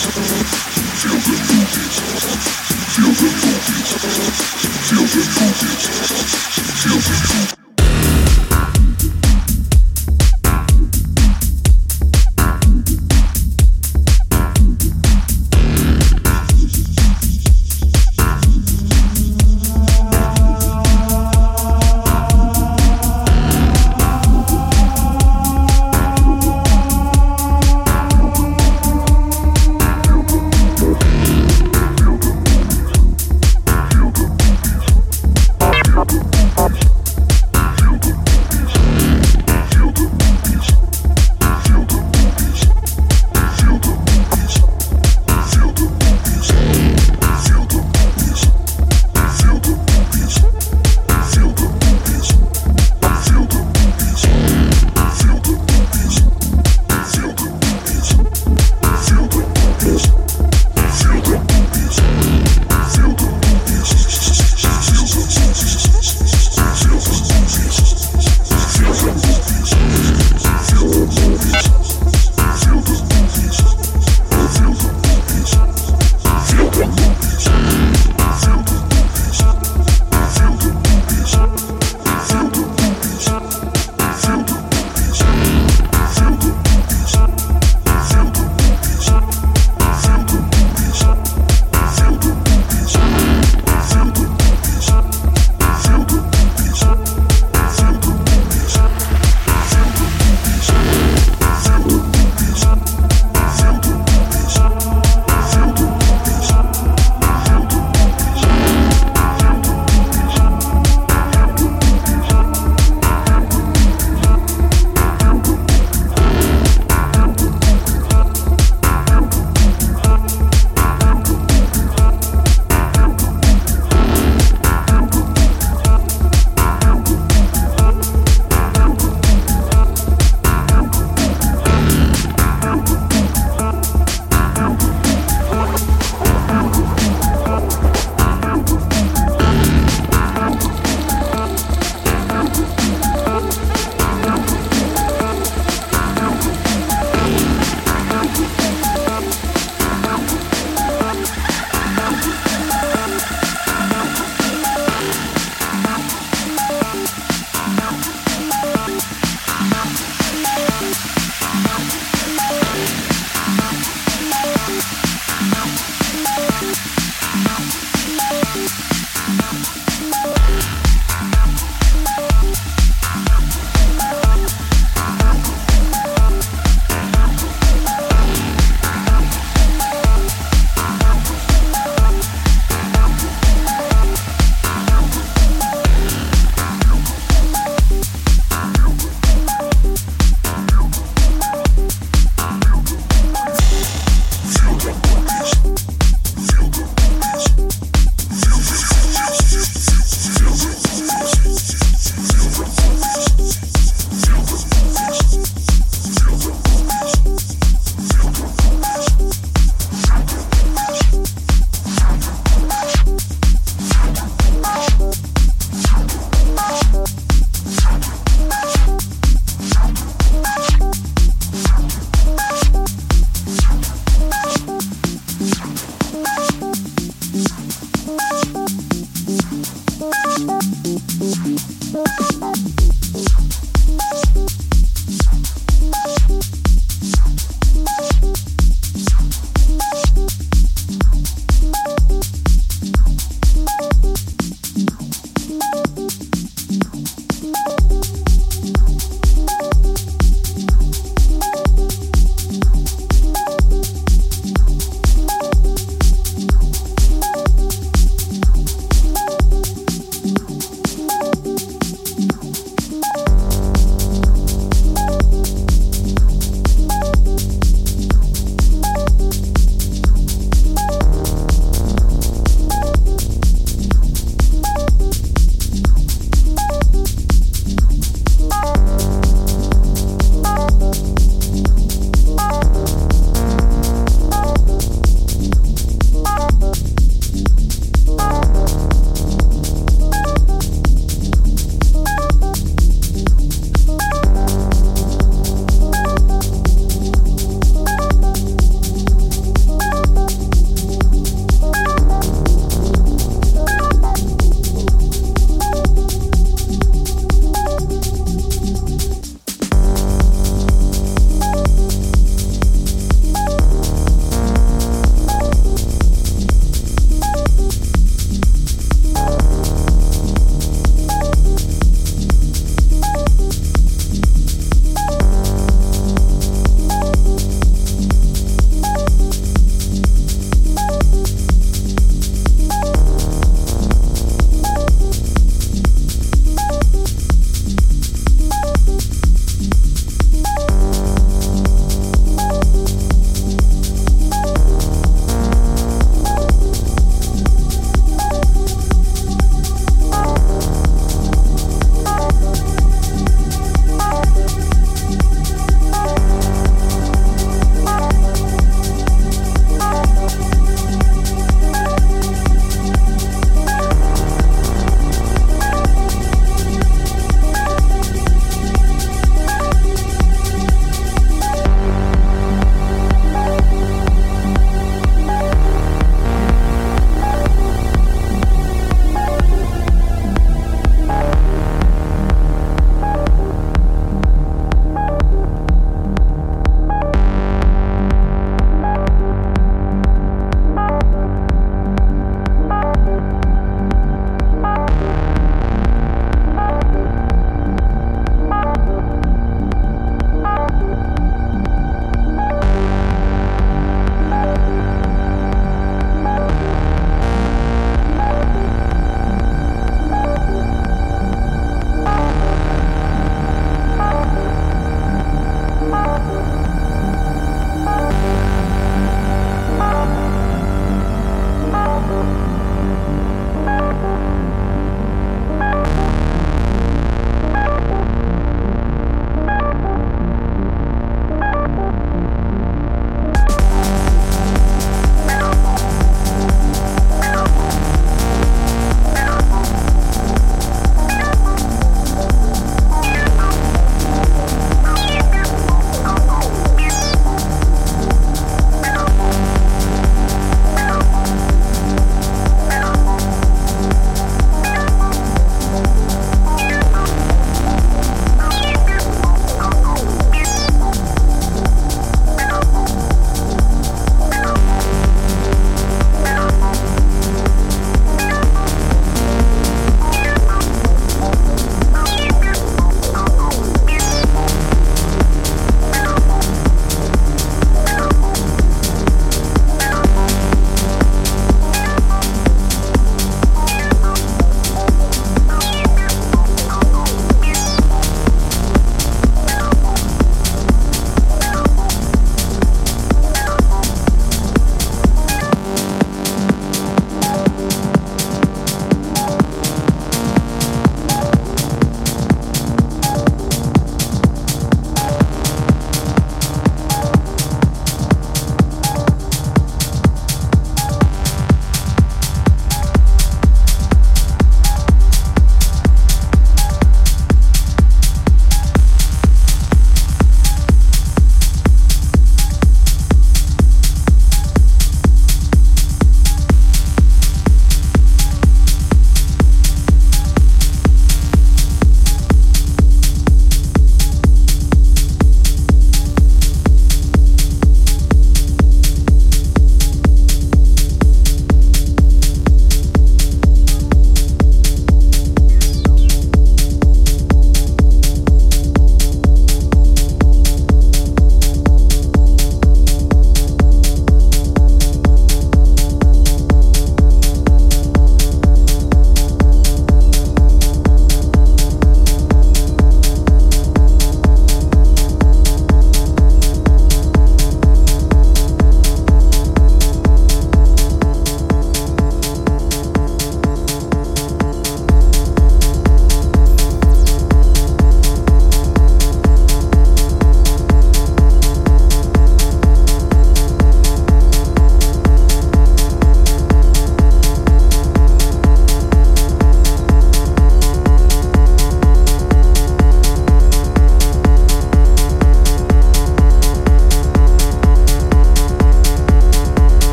Feel the movies. Feel the movies. Feel the movies.